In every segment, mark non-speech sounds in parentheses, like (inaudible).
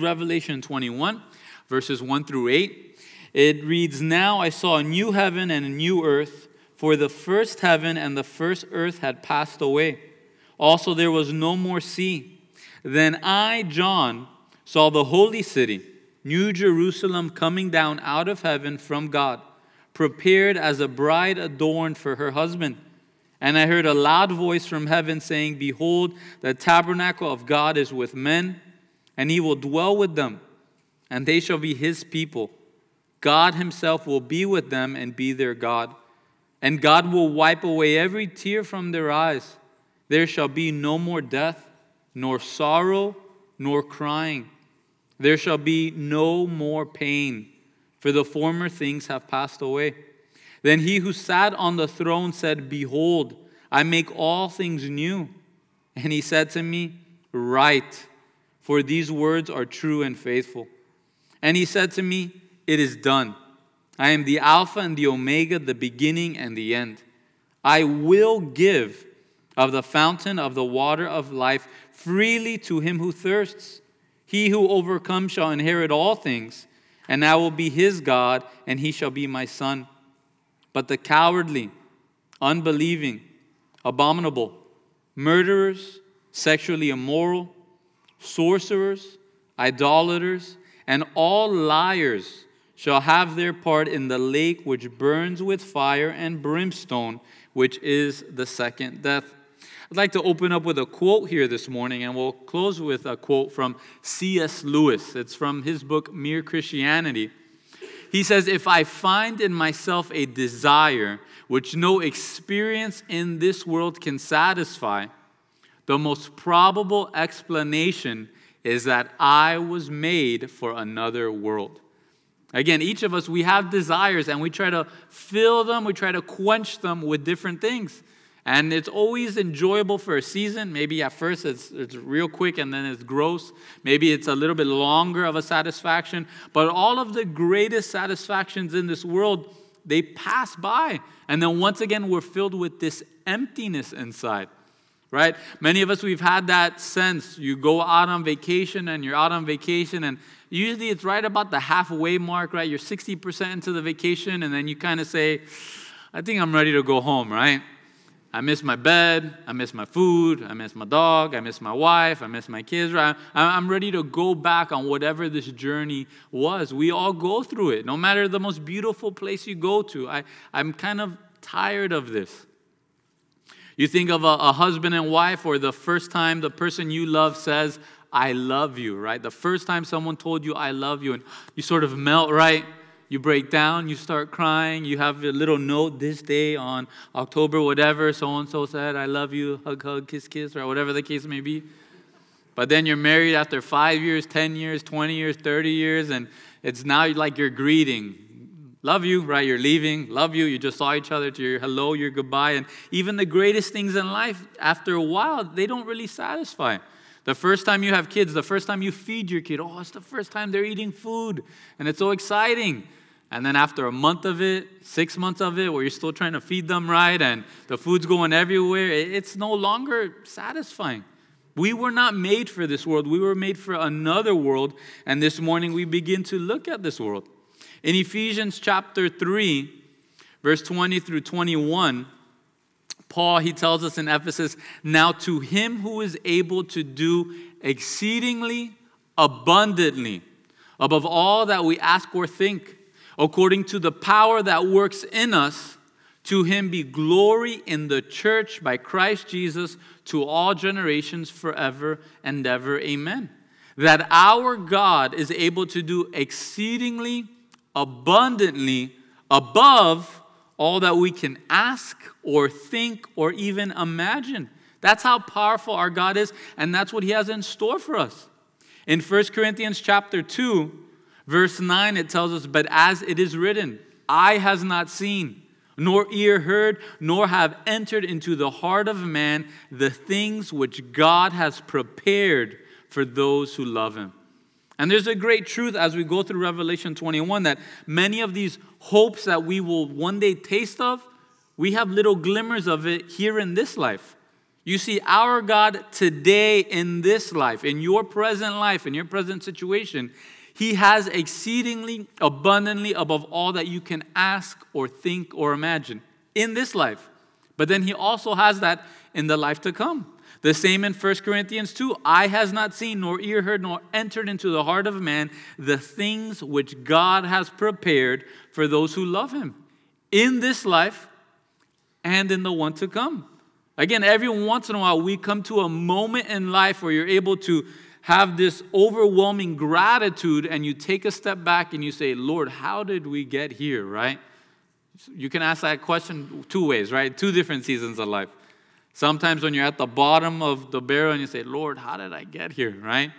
Revelation 21, verses 1 through 8. It reads Now I saw a new heaven and a new earth, for the first heaven and the first earth had passed away. Also, there was no more sea. Then I, John, saw the holy city, New Jerusalem, coming down out of heaven from God, prepared as a bride adorned for her husband. And I heard a loud voice from heaven saying, Behold, the tabernacle of God is with men and he will dwell with them, and they shall be his people. God himself will be with them and be their God. And God will wipe away every tear from their eyes. There shall be no more death, nor sorrow, nor crying. There shall be no more pain, for the former things have passed away. Then he who sat on the throne said, Behold, I make all things new. And he said to me, Write for these words are true and faithful. And he said to me, It is done. I am the Alpha and the Omega, the beginning and the end. I will give of the fountain of the water of life freely to him who thirsts. He who overcomes shall inherit all things, and I will be his God, and he shall be my son. But the cowardly, unbelieving, abominable, murderers, sexually immoral, sorcerers, idolaters, and all liars shall have their part in the lake which burns with fire and brimstone, which is the second death. I'd like to open up with a quote here this morning, and we'll close with a quote from C.S. Lewis. It's from his book, Mere Christianity. He says, If I find in myself a desire which no experience in this world can satisfy, the most probable explanation is that I was made for another world. Again, each of us, we have desires and we try to fill them, we try to quench them with different things. And it's always enjoyable for a season. Maybe at first it's, it's real quick and then it's gross. Maybe it's a little bit longer of a satisfaction. But all of the greatest satisfactions in this world, they pass by. And then once again, we're filled with this emptiness inside right? Many of us, we've had that sense. You go out on vacation and you're out on vacation, and usually it's right about the halfway mark, right? You're 60% into the vacation, and then you kind of say, I think I'm ready to go home, right? I miss my bed, I miss my food, I miss my dog, I miss my wife, I miss my kids, right? I'm ready to go back on whatever this journey was. We all go through it, no matter the most beautiful place you go to. I, I'm kind of tired of this. You think of a, a, husband and wife, or the first time the person you love says, I love you, right? The first time someone told you, I love you, and you sort of melt, right? You break down, you start crying, you have a little note this day on October, whatever, so and so said, I love you, hug, hug, kiss, kiss, or whatever the case may be. But then you're married after five years, 10 years, 20 years, 30 years, and it's now like you're greeting love you, right? You're leaving, love you. You just saw each other to your hello, your goodbye. And even the greatest things in life, after a while, they don't really satisfy. The first time you have kids, the first time you feed your kid, oh, it's the first time they're eating food. And it's so exciting. And then after a month of it, six months of it, where you're still trying to feed them right and the food's going everywhere, it's no longer satisfying. We were not made for this world. We were made for another world. And this morning we begin to look at this world. In Ephesians chapter 3, verse 20 through 21, Paul, he tells us in Ephesus, now to him who is able to do exceedingly abundantly above all that we ask or think, according to the power that works in us, to him be glory in the church by Christ Jesus to all generations forever and ever. Amen. That our God is able to do exceedingly abundantly above all that we can ask or think or even imagine. That's how powerful our God is, and that's what He has in store for us. In 1 Corinthians chapter 2, verse 9, it tells us, But as it is written, eye has not seen, nor ear heard, nor have entered into the heart of man the things which God has prepared for those who love Him. And there's a great truth as we go through Revelation 21 that many of these hopes that we will one day taste of, we have little glimmers of it here in this life. You see, our God today in this life, in your present life, in your present situation, He has exceedingly abundantly above all that you can ask or think or imagine in this life. But then He also has that in the life to come. The same in 1 Corinthians 2 Eye has not seen, nor ear heard, nor entered into the heart of man the things which God has prepared for those who love Him in this life and in the one to come. Again, every once in a while, we come to a moment in life where you're able to have this overwhelming gratitude and you take a step back and you say, Lord, how did we get here, right? You can ask that question two ways, right? Two different seasons of life. Sometimes when you're at the bottom of the barrel and you say, Lord, how did I get here, right?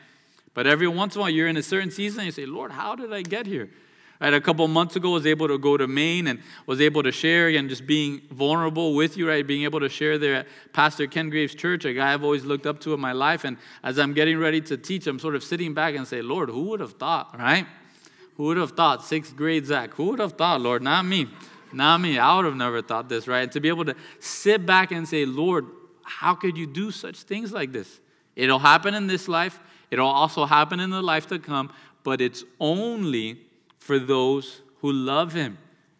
But every once in a while, you're in a certain season and you say, Lord, how did I get here? Right, a couple months ago, I was able to go to Maine and was able to share again, just being vulnerable with you, right? Being able to share there at Pastor Ken Graves Church, a guy I've always looked up to in my life. And as I'm getting ready to teach, I'm sort of sitting back and say, Lord, who would have thought, right? Who would have thought? Sixth grade Zach. Who would have thought, Lord? Not me. Not me. I would have never thought this, right? To be able to sit back and say, Lord, how could you do such things like this? It'll happen in this life, it'll also happen in the life to come, but it's only for those who love him.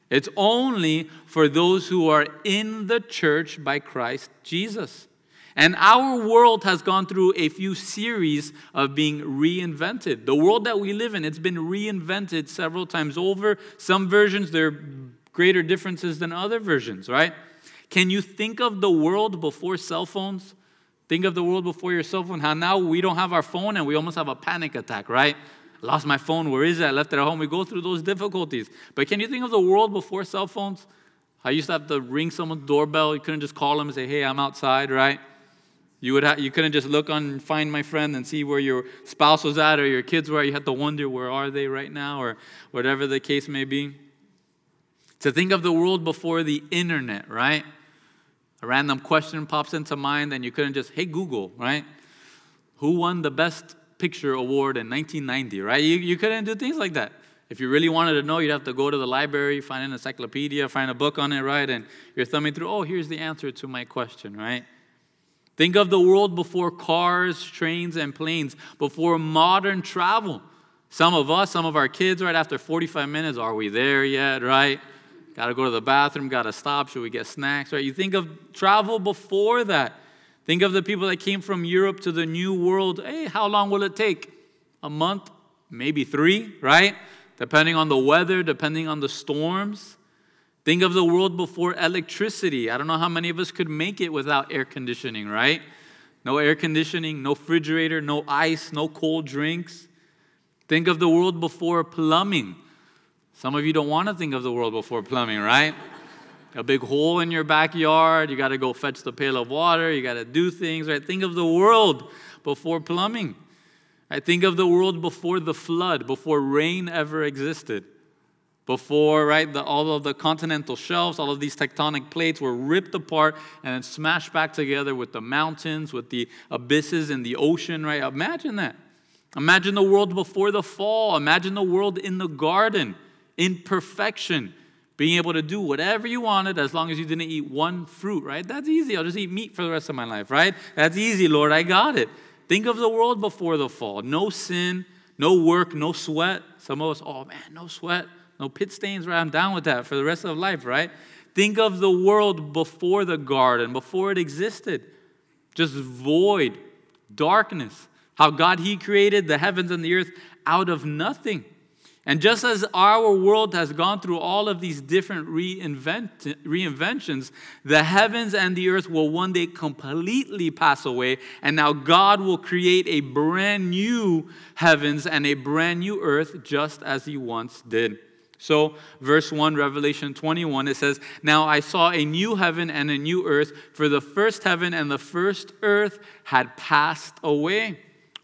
It's only for those who are in the church by Christ Jesus. And our world has gone through a few series of being reinvented. The world that we live in, it's been reinvented several times over. Some versions, there are greater differences than other versions, right? Can you think of the world before cell phones? Think of the world before your cell phone. How now we don't have our phone and we almost have a panic attack, right? lost my phone. Where is it? I left it at home. We go through those difficulties. But can you think of the world before cell phones? I used to have to ring someone's doorbell. You couldn't just call them and say, "Hey, I'm outside," right? You would you couldn't just look on find my friend and see where your spouse was at or your kids were. You had to wonder where are they right now or whatever the case may be. To think of the world before the internet, right? A random question pops into mind and you couldn't just, hey Google, right? Who won the best Picture Award in 1990, right? You, you couldn't do things like that. If you really wanted to know, you'd have to go to the library, find an encyclopedia, find a book on it, right? And you're thumbing through, oh, here's the answer to my question, right? Think of the world before cars, trains, and planes, before modern travel. Some of us, some of our kids, right after 45 minutes, are we there yet, right? Got to go to the bathroom, got to stop. Should we get snacks, right? You think of travel before that. Think of the people that came from Europe to the New World. Hey, how long will it take? A month, maybe three, right? Depending on the weather, depending on the storms. Think of the world before electricity. I don't know how many of us could make it without air conditioning, right? No air conditioning, no refrigerator, no ice, no cold drinks. Think of the world before plumbing. Some of you don't want to think of the world before plumbing, right? a big hole in your backyard. You got to go fetch the pail of water. You got to do things, right? Think of the world before plumbing. I think of the world before the flood, before rain ever existed. Before, right, the, all of the continental shelves, all of these tectonic plates were ripped apart and then smashed back together with the mountains, with the abysses in the ocean, right? Imagine that. Imagine the world before the fall. Imagine the world in the garden, in perfection being able to do whatever you wanted as long as you didn't eat one fruit, right? That's easy. I'll just eat meat for the rest of my life, right? That's easy, Lord. I got it. Think of the world before the fall. No sin, no work, no sweat. Some of us, oh man, no sweat, no pit stains, right? I'm down with that for the rest of life, right? Think of the world before the garden, before it existed. Just void, darkness. How God He created the heavens and the earth out of nothing. And just as our world has gone through all of these different reinvent, reinventions, the heavens and the earth will one day completely pass away. And now God will create a brand new heavens and a brand new earth, just as He once did. So, verse 1, Revelation 21, it says, Now I saw a new heaven and a new earth, for the first heaven and the first earth had passed away.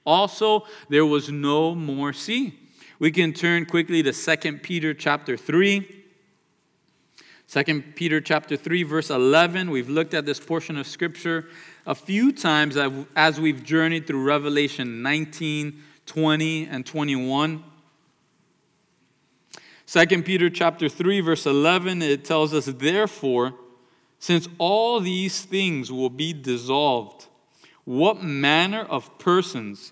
Also, there was no more sea. We can turn quickly to 2 Peter chapter 3. 2 Peter chapter 3 verse 11. We've looked at this portion of scripture a few times as we've journeyed through Revelation 19, 20 and 21. 2 Peter chapter 3 verse 11 it tells us therefore Since all these things will be dissolved, what manner of persons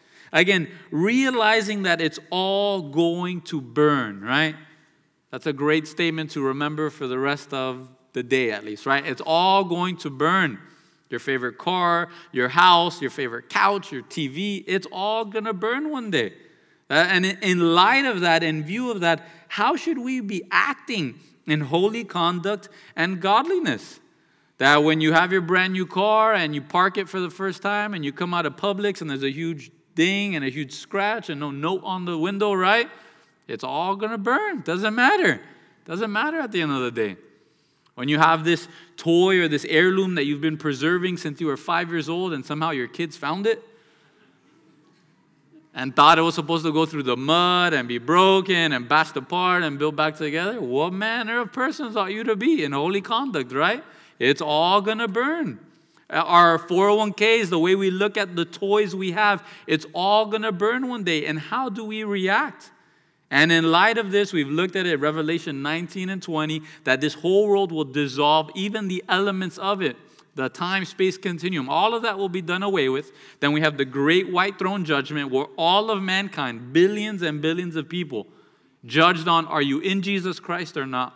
Again, realizing that it's all going to burn, right? That's a great statement to remember for the rest of the day at least, right? It's all going to burn. Your favorite car, your house, your favorite couch, your TV, it's all going to burn one day. Uh, and in light of that, in view of that, how should we be acting in holy conduct and godliness? That when you have your brand new car and you park it for the first time and you come out of Publix and there's a huge ding and a huge scratch and no note on the window, right? It's all to burn. Doesn't matter. Doesn't matter at the end of the day. When you have this toy or this heirloom that you've been preserving since you were five years old and somehow your kids found it and thought it was supposed to go through the mud and be broken and bashed apart and built back together, what manner of persons ought you to be in holy conduct, right? It's all gonna burn. Our 401ks, the way we look at the toys we have, it's all gonna burn one day. And how do we react? And in light of this, we've looked at it, Revelation 19 and 20, that this whole world will dissolve, even the elements of it, the time space continuum, all of that will be done away with. Then we have the great white throne judgment where all of mankind, billions and billions of people, judged on are you in Jesus Christ or not?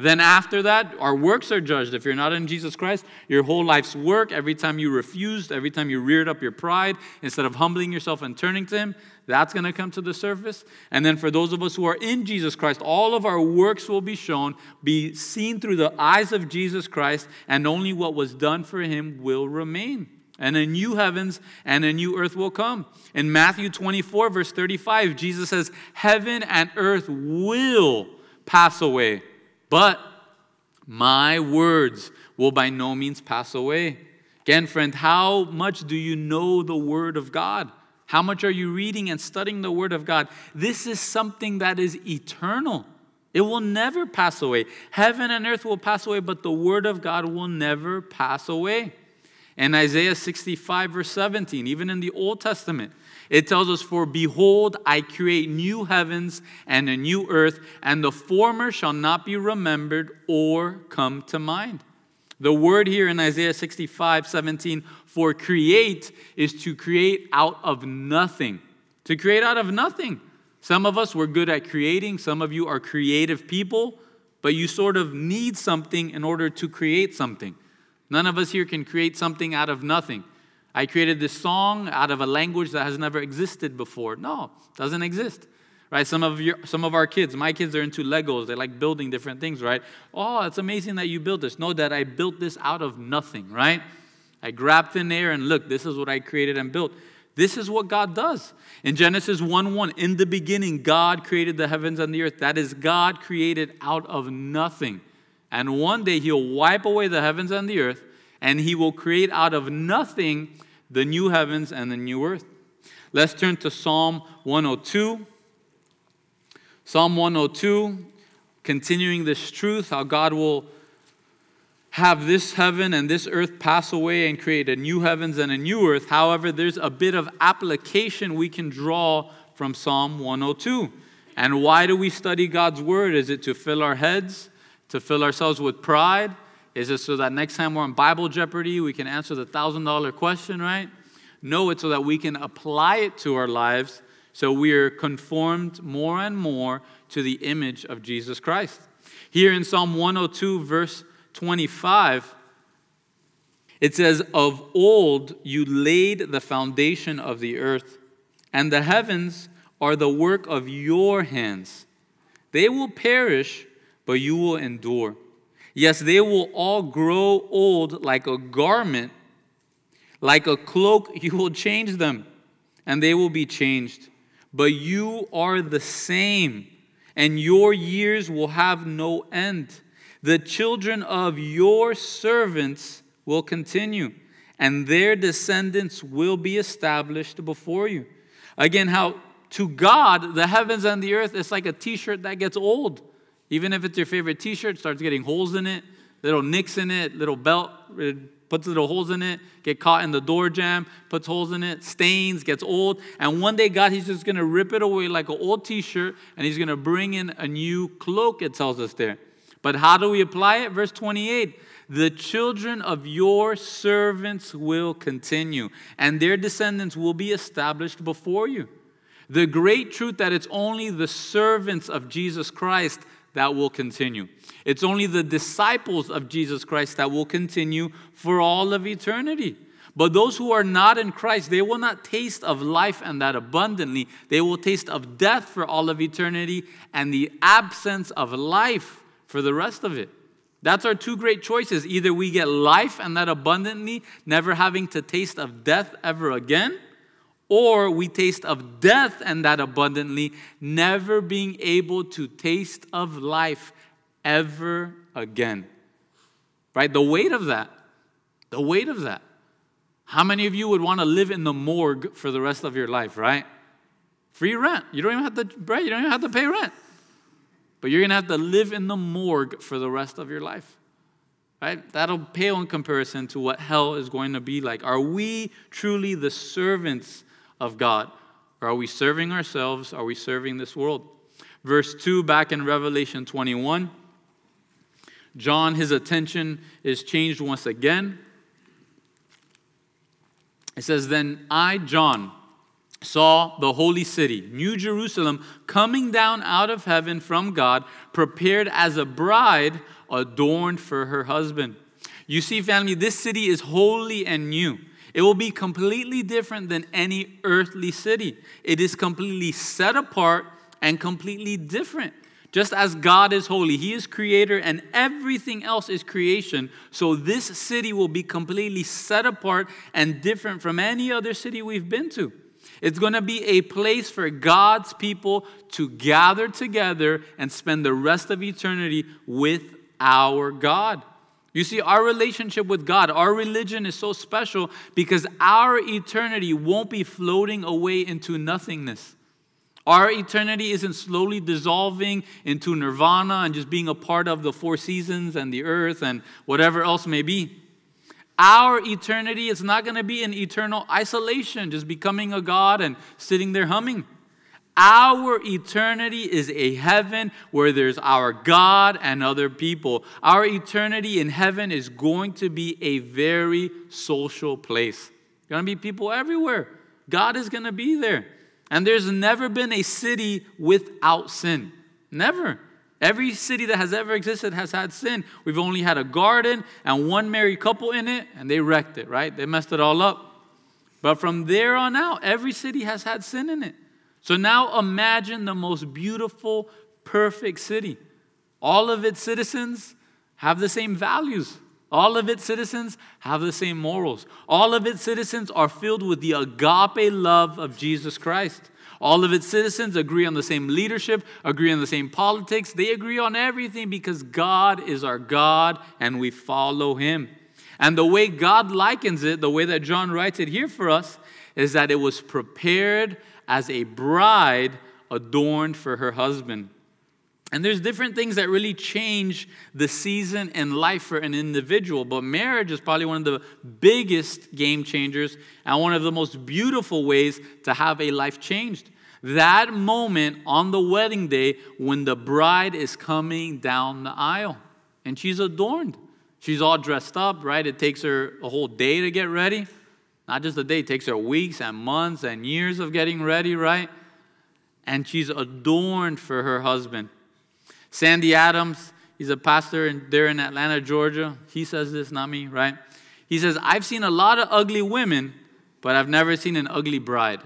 Then, after that, our works are judged. If you're not in Jesus Christ, your whole life's work, every time you refused, every time you reared up your pride, instead of humbling yourself and turning to Him, that's going to come to the surface. And then, for those of us who are in Jesus Christ, all of our works will be shown, be seen through the eyes of Jesus Christ, and only what was done for Him will remain and a new heavens and a new earth will come. In Matthew 24, verse 35, Jesus says, Heaven and earth will pass away, but my words will by no means pass away. Again, friend, how much do you know the Word of God? How much are you reading and studying the Word of God? This is something that is eternal. It will never pass away. Heaven and earth will pass away, but the Word of God will never pass away. And Isaiah 65, verse 17, even in the Old Testament, it tells us, For behold, I create new heavens and a new earth, and the former shall not be remembered or come to mind. The word here in Isaiah 65, 17, for create is to create out of nothing. To create out of nothing. Some of us, we're good at creating. Some of you are creative people, but you sort of need something in order to create something. None of us here can create something out of nothing. I created this song out of a language that has never existed before. No, doesn't exist. Right? Some of your some of our kids, my kids are into Legos. They like building different things, right? Oh, it's amazing that you built this. Know that I built this out of nothing, right? I grabbed thin air and look, this is what I created and built. This is what God does. In Genesis 1 1, in the beginning, God created the heavens and the earth. That is, God created out of nothing. And one day, He'll wipe away the heavens and the earth, and He will create out of nothing the new heavens and the new earth. Let's turn to Psalm 102. Psalm 102, continuing this truth, how God will have this heaven and this earth pass away and create a new heavens and a new earth. However, there's a bit of application we can draw from Psalm 102. And why do we study God's word? Is it to fill our heads, to fill ourselves with pride? Is it so that next time we're on Bible Jeopardy, we can answer the thousand dollar question, right? No, it's so that we can apply it to our lives so we are conformed more and more to the image of Jesus Christ. Here in Psalm 102, verse 25, it says, Of old you laid the foundation of the earth, and the heavens are the work of your hands. They will perish, but you will endure. Yes, they will all grow old like a garment, like a cloak, (laughs) you will change them, and they will be changed. But you are the same, and your years will have no end. The children of your servants will continue, and their descendants will be established before you. Again, how to God, the heavens and the earth it's like a t shirt that gets old. Even if it's your favorite t shirt, starts getting holes in it, little nicks in it, little belt, uh, puts little holes in it, get caught in the door jamb, puts holes in it, stains, gets old. And one day, God, He's just gonna rip it away like an old t shirt and He's gonna bring in a new cloak, it tells us there. But how do we apply it? Verse 28 the children of your servants will continue, and their descendants will be established before you. The great truth that it's only the servants of Jesus Christ that will continue. It's only the disciples of Jesus Christ that will continue for all of eternity. But those who are not in Christ, they will not taste of life and that abundantly. They will taste of death for all of eternity and the absence of life for the rest of it. That's our two great choices. Either we get life and that abundantly, never having to taste of death ever again, or we taste of death and that abundantly, never being able to taste of life ever again. Right? The weight of that. The weight of that. How many of you would want to live in the morgue for the rest of your life, right? Free rent. You don't even have to, right? You don't even have to pay rent. But you're going to have to live in the morgue for the rest of your life. Right? That'll pale in comparison to what hell is going to be like. Are we truly the servants of God? Or are we serving ourselves? Are we serving this world? Verse 2 back in Revelation 21. John, his attention is changed once again. It says, Then I, John, saw the holy city, New Jerusalem, coming down out of heaven from God, prepared as a bride adorned for her husband. You see, family, this city is holy and new. It will be completely different than any earthly city. It is completely set apart and completely different. Just as God is holy, He is creator, and everything else is creation. So this city will be completely set apart and different from any other city we've been to. It's going to be a place for God's people to gather together and spend the rest of eternity with our God. You see, our relationship with God, our religion is so special because our eternity won't be floating away into nothingness. Our eternity isn't slowly dissolving into nirvana and just being a part of the four seasons and the earth and whatever else may be. Our eternity is not going to be in eternal isolation, just becoming a God and sitting there humming. Our eternity is a heaven where there's our God and other people. Our eternity in heaven is going to be a very social place. There's Going to be people everywhere. God is going to be there. And there's never been a city without sin. Never. Every city that has ever existed has had sin. We've only had a garden and one married couple in it, and they wrecked it, right? They messed it all up. But from there on out, every city has had sin in it. So now imagine the most beautiful, perfect city. All of its citizens have the same values. All of its citizens have the same morals. All of its citizens are filled with the agape love of Jesus Christ. All of its citizens agree on the same leadership, agree on the same politics. They agree on everything because God is our God and we follow Him. And the way God likens it, the way that John writes it here for us, is that it was prepared as a bride adorned for her husband. And there's different things that really change the season and life for an individual, but marriage is probably one of the biggest game changers and one of the most beautiful ways to have a life changed. That moment on the wedding day when the bride is coming down the aisle and she's adorned. She's all dressed up, right? It takes her a whole day to get ready. Not just a day, it takes her weeks and months and years of getting ready, right? And she's adorned for her husband. Sandy Adams, he's a pastor in, there in Atlanta, Georgia. He says this, not me, right? He says, I've seen a lot of ugly women, but I've never seen an ugly bride.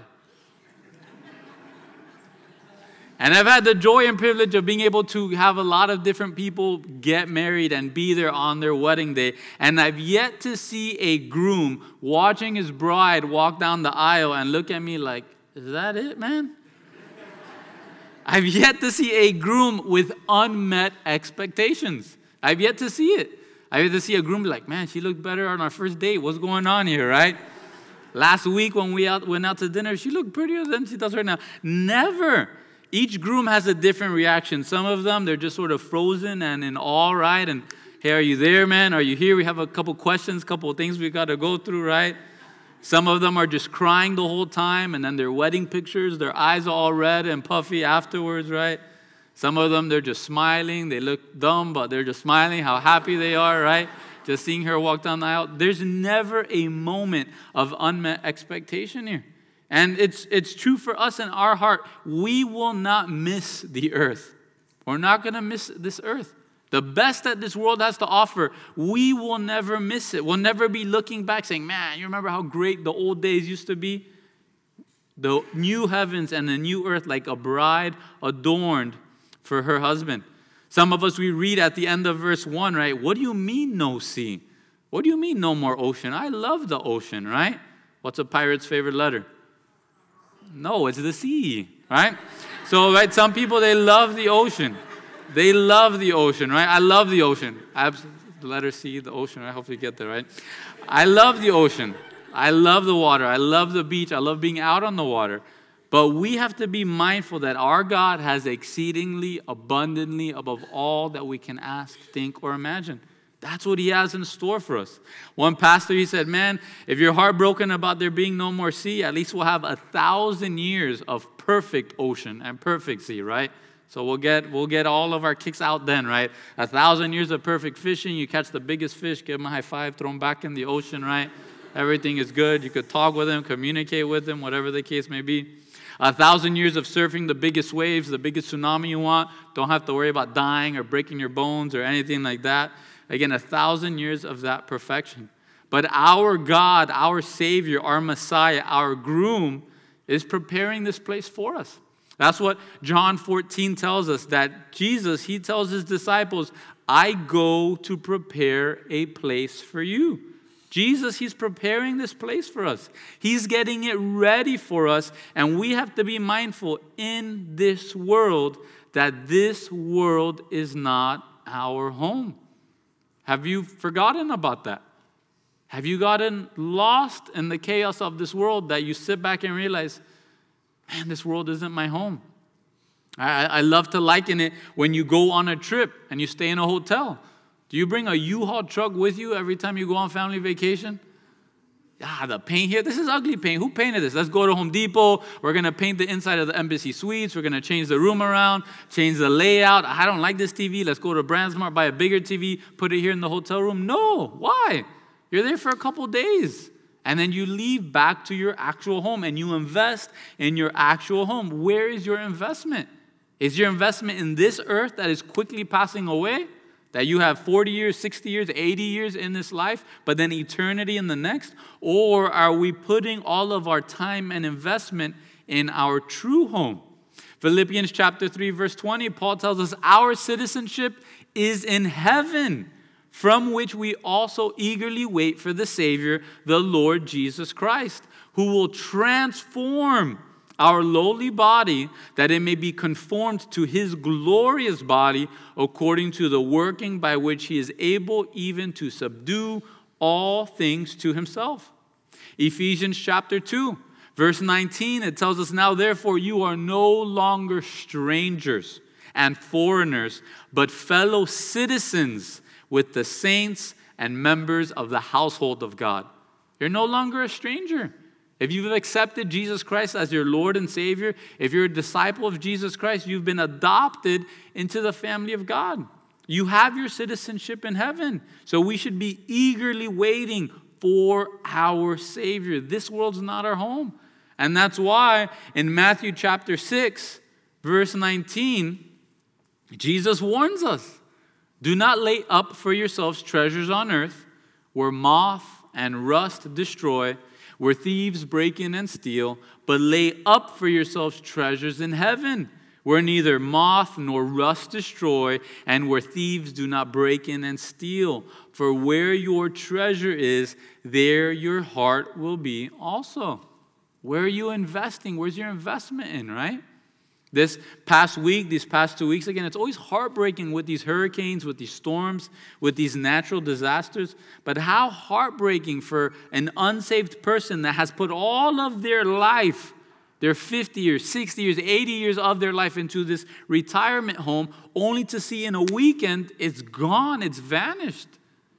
And I've had the joy and privilege of being able to have a lot of different people get married and be there on their wedding day. And I've yet to see a groom watching his bride walk down the aisle and look at me like, is that it, man? (laughs) I've yet to see a groom with unmet expectations. I've yet to see it. I've yet to see a groom be like, man, she looked better on our first date. What's going on here, right? Last week when we out, went out to dinner, she looked prettier than she does right now. Never. Each groom has a different reaction. Some of them, they're just sort of frozen and in awe, right? And hey, are you there, man? Are you here? We have a couple questions, couple of things we got to go through, right? Some of them are just crying the whole time, and then their wedding pictures, their eyes are all red and puffy afterwards, right? Some of them, they're just smiling. They look dumb, but they're just smiling, how happy they are, right? Just seeing her walk down the aisle. There's never a moment of unmet expectation here. And it's, it's true for us in our heart. We will not miss the earth. We're not going to miss this earth. The best that this world has to offer, we will never miss it. We'll never be looking back saying, man, you remember how great the old days used to be? The new heavens and the new earth, like a bride adorned for her husband. Some of us, we read at the end of verse 1, right? What do you mean, no sea? What do you mean, no more ocean? I love the ocean, right? What's a pirate's favorite letter? No, it's the sea, right? So, right, some people, they love the ocean. They love the ocean, right? I love the ocean. Have the letter C, the ocean, I hope you get there, right? I love the ocean. I love the water. I love the beach. I love being out on the water. But we have to be mindful that our God has exceedingly abundantly above all that we can ask, think, or imagine. That's what he has in store for us. One pastor, he said, Man, if you're heartbroken about there being no more sea, at least we'll have a thousand years of perfect ocean and perfect sea, right? So we'll get, we'll get all of our kicks out then, right? A thousand years of perfect fishing. You catch the biggest fish, give him a high five, throw him back in the ocean, right? Everything is good. You could talk with him, communicate with him, whatever the case may be. A thousand years of surfing the biggest waves, the biggest tsunami you want. Don't have to worry about dying or breaking your bones or anything like that. Again, a thousand years of that perfection. But our God, our Savior, our Messiah, our groom is preparing this place for us. That's what John 14 tells us that Jesus, he tells his disciples, I go to prepare a place for you. Jesus, he's preparing this place for us. He's getting it ready for us, and we have to be mindful in this world that this world is not our home. Have you forgotten about that? Have you gotten lost in the chaos of this world that you sit back and realize, man, this world isn't my home? I, I love to liken it when you go on a trip and you stay in a hotel. Do you bring a U-Haul truck with you every time you go on family vacation? Ah, the paint here, this is ugly paint. Who painted this? Let's go to Home Depot. We're going to paint the inside of the embassy suites. We're going to change the room around, change the layout. I don't like this TV. Let's go to Brandsmart, buy a bigger TV, put it here in the hotel room. No, why? You're there for a couple days. And then you leave back to your actual home and you invest in your actual home. Where is your investment? Is your investment in this earth that is quickly passing away? That you have 40 years, 60 years, 80 years in this life, but then eternity in the next? Or are we putting all of our time and investment in our true home? Philippians chapter 3, verse 20, Paul tells us our citizenship is in heaven, from which we also eagerly wait for the Savior, the Lord Jesus Christ, who will transform our lowly body, that it may be conformed to his glorious body, according to the working by which he is able even to subdue all things to himself. Ephesians chapter 2, verse 19, it tells us, Now therefore you are no longer strangers and foreigners, but fellow citizens with the saints and members of the household of God. You're no longer a stranger. If you've accepted Jesus Christ as your Lord and Savior, if you're a disciple of Jesus Christ, you've been adopted into the family of God. You have your citizenship in heaven. So we should be eagerly waiting for our Savior. This world's not our home. And that's why in Matthew chapter 6, verse 19, Jesus warns us do not lay up for yourselves treasures on earth where moth and rust destroy where thieves break in and steal, but lay up for yourselves treasures in heaven, where neither moth nor rust destroy, and where thieves do not break in and steal. For where your treasure is, there your heart will be also. Where are you investing? Where's your investment in, right? This past week, these past two weeks, again, it's always heartbreaking with these hurricanes, with these storms, with these natural disasters. But how heartbreaking for an unsaved person that has put all of their life, their 50 years, 60 years, 80 years of their life into this retirement home, only to see in a weekend it's gone, it's vanished.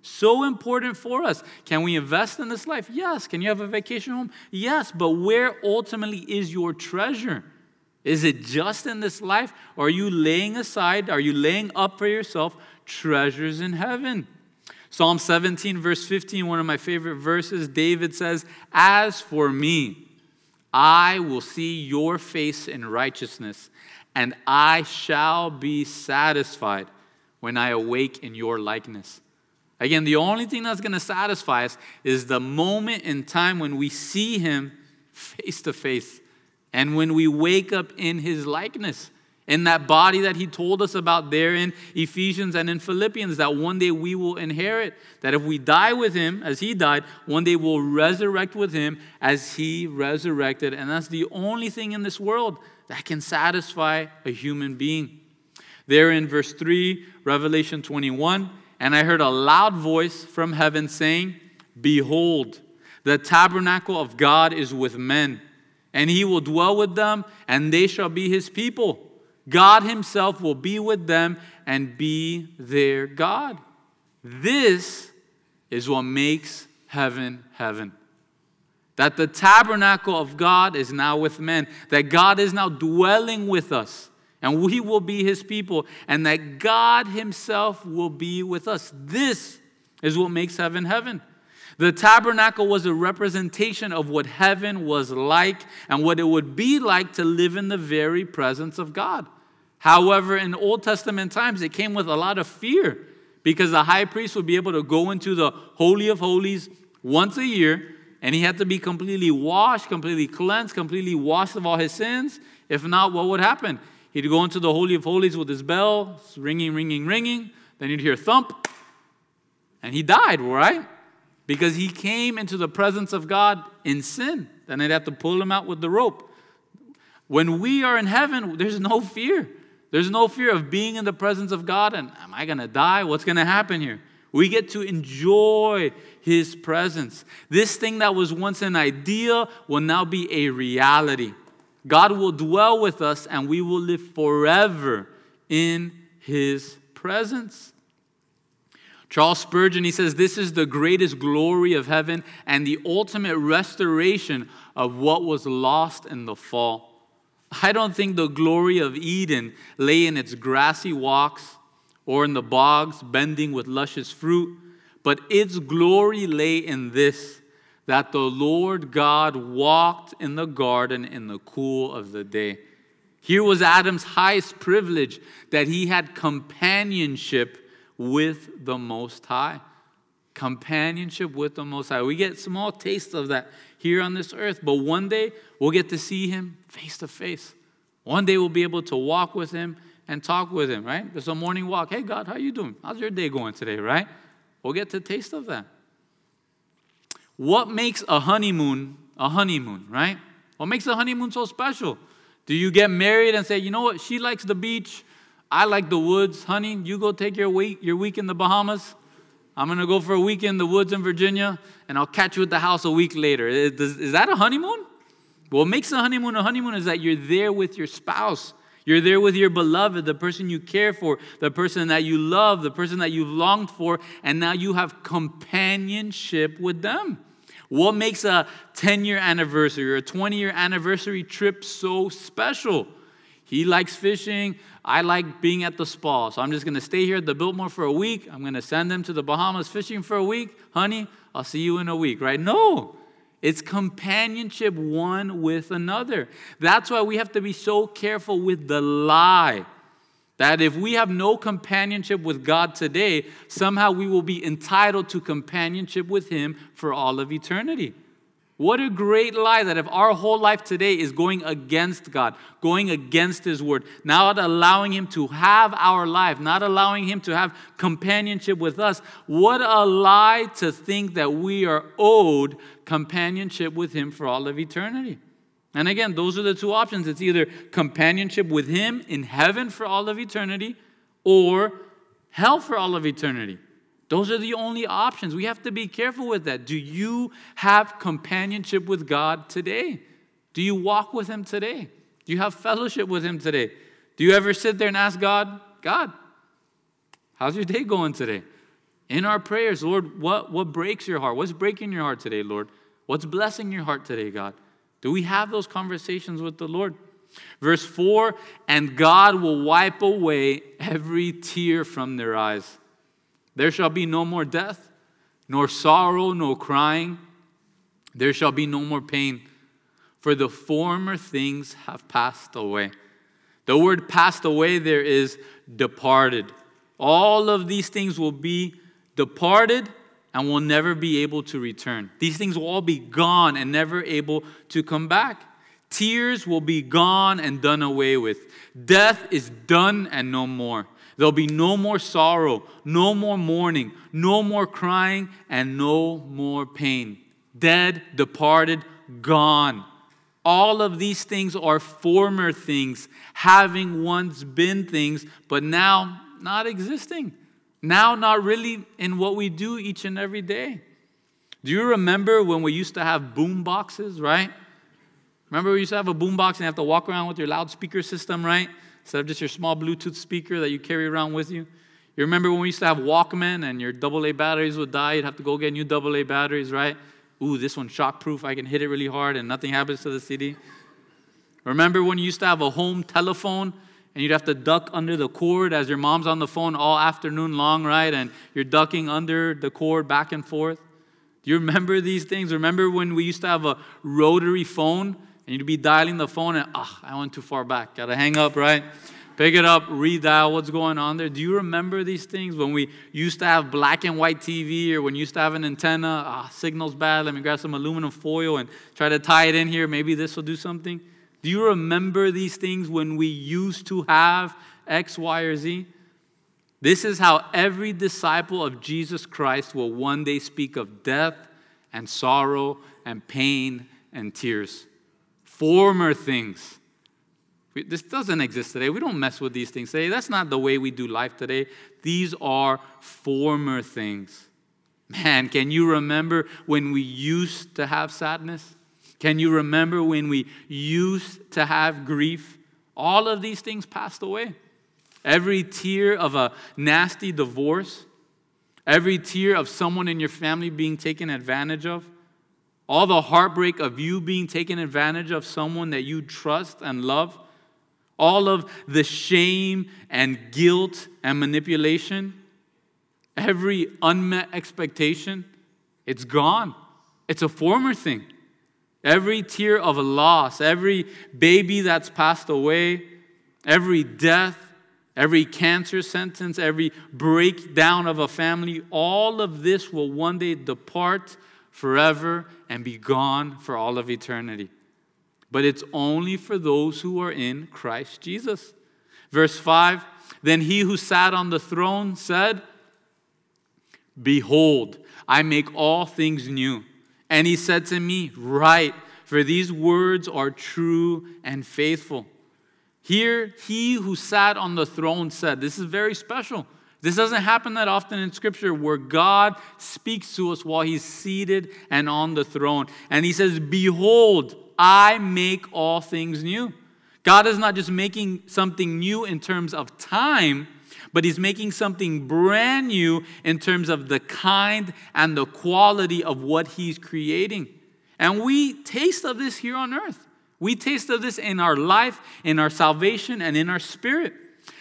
So important for us. Can we invest in this life? Yes. Can you have a vacation home? Yes. But where ultimately is your treasure? Is it just in this life? Or are you laying aside, are you laying up for yourself treasures in heaven? Psalm 17, verse 15, one of my favorite verses, David says, As for me, I will see your face in righteousness, and I shall be satisfied when I awake in your likeness. Again, the only thing that's going to satisfy us is the moment in time when we see him face to face and when we wake up in his likeness, in that body that he told us about there in Ephesians and in Philippians, that one day we will inherit. That if we die with him as he died, one day we'll resurrect with him as he resurrected. And that's the only thing in this world that can satisfy a human being. There in verse 3, Revelation 21, and I heard a loud voice from heaven saying, Behold, the tabernacle of God is with men and he will dwell with them, and they shall be his people. God himself will be with them and be their God. This is what makes heaven heaven. That the tabernacle of God is now with men, that God is now dwelling with us, and we will be his people, and that God himself will be with us. This is what makes heaven heaven. The tabernacle was a representation of what heaven was like and what it would be like to live in the very presence of God. However, in Old Testament times, it came with a lot of fear because the high priest would be able to go into the Holy of Holies once a year and he had to be completely washed, completely cleansed, completely washed of all his sins. If not, what would happen? He'd go into the Holy of Holies with his bell, ringing, ringing, ringing. Then you'd hear thump, and he died, right? Because he came into the presence of God in sin. Then they'd have to pull him out with the rope. When we are in heaven, there's no fear. There's no fear of being in the presence of God and am I going to die? What's going to happen here? We get to enjoy his presence. This thing that was once an idea will now be a reality. God will dwell with us and we will live forever in his presence. Charles Spurgeon, he says, This is the greatest glory of heaven and the ultimate restoration of what was lost in the fall. I don't think the glory of Eden lay in its grassy walks or in the bogs bending with luscious fruit, but its glory lay in this that the Lord God walked in the garden in the cool of the day. Here was Adam's highest privilege that he had companionship with the Most High. Companionship with the Most High. We get small tastes of that here on this earth, but one day we'll get to see Him face to face. One day we'll be able to walk with Him and talk with Him, right? There's a morning walk. Hey, God, how you doing? How's your day going today, right? We'll get to taste of that. What makes a honeymoon a honeymoon, right? What makes a honeymoon so special? Do you get married and say, you know what, she likes the beach, I like the woods. Honey, you go take your week, your week in the Bahamas. I'm going to go for a week in the woods in Virginia, and I'll catch you at the house a week later. Is, is that a honeymoon? What makes a honeymoon a honeymoon is that you're there with your spouse. You're there with your beloved, the person you care for, the person that you love, the person that you've longed for, and now you have companionship with them. What makes a 10 year anniversary or a 20 year anniversary trip so special? He likes fishing. I like being at the spa. So I'm just going to stay here at the Biltmore for a week. I'm going to send them to the Bahamas fishing for a week. Honey, I'll see you in a week, right? No. It's companionship one with another. That's why we have to be so careful with the lie that if we have no companionship with God today, somehow we will be entitled to companionship with Him for all of eternity. What a great lie that if our whole life today is going against God, going against His Word, not allowing Him to have our life, not allowing Him to have companionship with us, what a lie to think that we are owed companionship with Him for all of eternity. And again, those are the two options. It's either companionship with Him in heaven for all of eternity or hell for all of eternity. Those are the only options. We have to be careful with that. Do you have companionship with God today? Do you walk with Him today? Do you have fellowship with Him today? Do you ever sit there and ask God, God, how's your day going today? In our prayers, Lord, what, what breaks your heart? What's breaking your heart today, Lord? What's blessing your heart today, God? Do we have those conversations with the Lord? Verse 4 And God will wipe away every tear from their eyes. There shall be no more death, nor sorrow, nor crying. There shall be no more pain, for the former things have passed away. The word passed away there is departed. All of these things will be departed and will never be able to return. These things will all be gone and never able to come back. Tears will be gone and done away with. Death is done and no more. There'll be no more sorrow, no more mourning, no more crying, and no more pain. Dead, departed, gone. All of these things are former things, having once been things, but now not existing. Now, not really in what we do each and every day. Do you remember when we used to have boom boxes, right? Remember we used to have a boom box and you have to walk around with your loudspeaker system, right? Instead of just your small Bluetooth speaker that you carry around with you. You remember when we used to have Walkman and your AA batteries would die, you'd have to go get new AA batteries, right? Ooh, this one's shockproof. I can hit it really hard and nothing happens to the CD. Remember when you used to have a home telephone and you'd have to duck under the cord as your mom's on the phone all afternoon long, right? And you're ducking under the cord back and forth. Do you remember these things? Remember when we used to have a rotary phone and you'd be dialing the phone and, ah, I went too far back. Got to hang up, right? Pick it up, redial what's going on there. Do you remember these things when we used to have black and white TV or when you used to have an antenna? Ah, signal's bad. Let me grab some aluminum foil and try to tie it in here. Maybe this will do something. Do you remember these things when we used to have X, Y, or Z? This is how every disciple of Jesus Christ will one day speak of death and sorrow and pain and tears. Former things. This doesn't exist today. We don't mess with these things today. That's not the way we do life today. These are former things. Man, can you remember when we used to have sadness? Can you remember when we used to have grief? All of these things passed away. Every tear of a nasty divorce, every tear of someone in your family being taken advantage of, all the heartbreak of you being taken advantage of someone that you trust and love, all of the shame and guilt and manipulation, every unmet expectation, it's gone. It's a former thing. Every tear of a loss, every baby that's passed away, every death, every cancer sentence, every breakdown of a family, all of this will one day depart forever and be gone for all of eternity. But it's only for those who are in Christ Jesus. Verse 5 Then he who sat on the throne said, Behold, I make all things new. And he said to me, Write, for these words are true and faithful. Here, he who sat on the throne said, This is very special. This doesn't happen that often in Scripture where God speaks to us while he's seated and on the throne. And he says, Behold, I make all things new. God is not just making something new in terms of time, but he's making something brand new in terms of the kind and the quality of what he's creating. And we taste of this here on earth. We taste of this in our life, in our salvation, and in our spirit.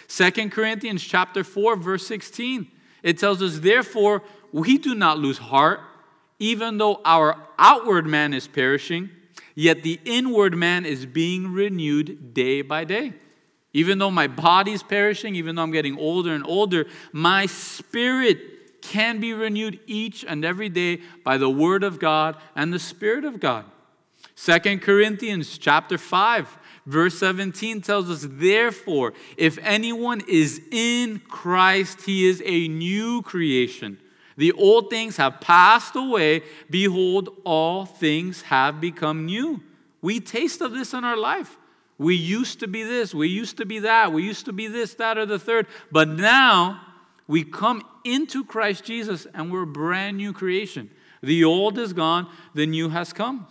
Second Corinthians chapter 4, verse 16. It tells us, therefore, we do not lose heart, even though our outward man is perishing, yet the inward man is being renewed day by day. Even though my body is perishing, even though I'm getting older and older, my spirit can be renewed each and every day by the word of God and the spirit of God. Second Corinthians chapter 5 verse 17 tells us therefore if anyone is in Christ he is a new creation. The old things have passed away behold all things have become new. We taste of this in our life. We used to be this, we used to be that, we used to be this, that, or the third. But now we come into Christ Jesus and we're a brand new creation. The old is gone, the new has come.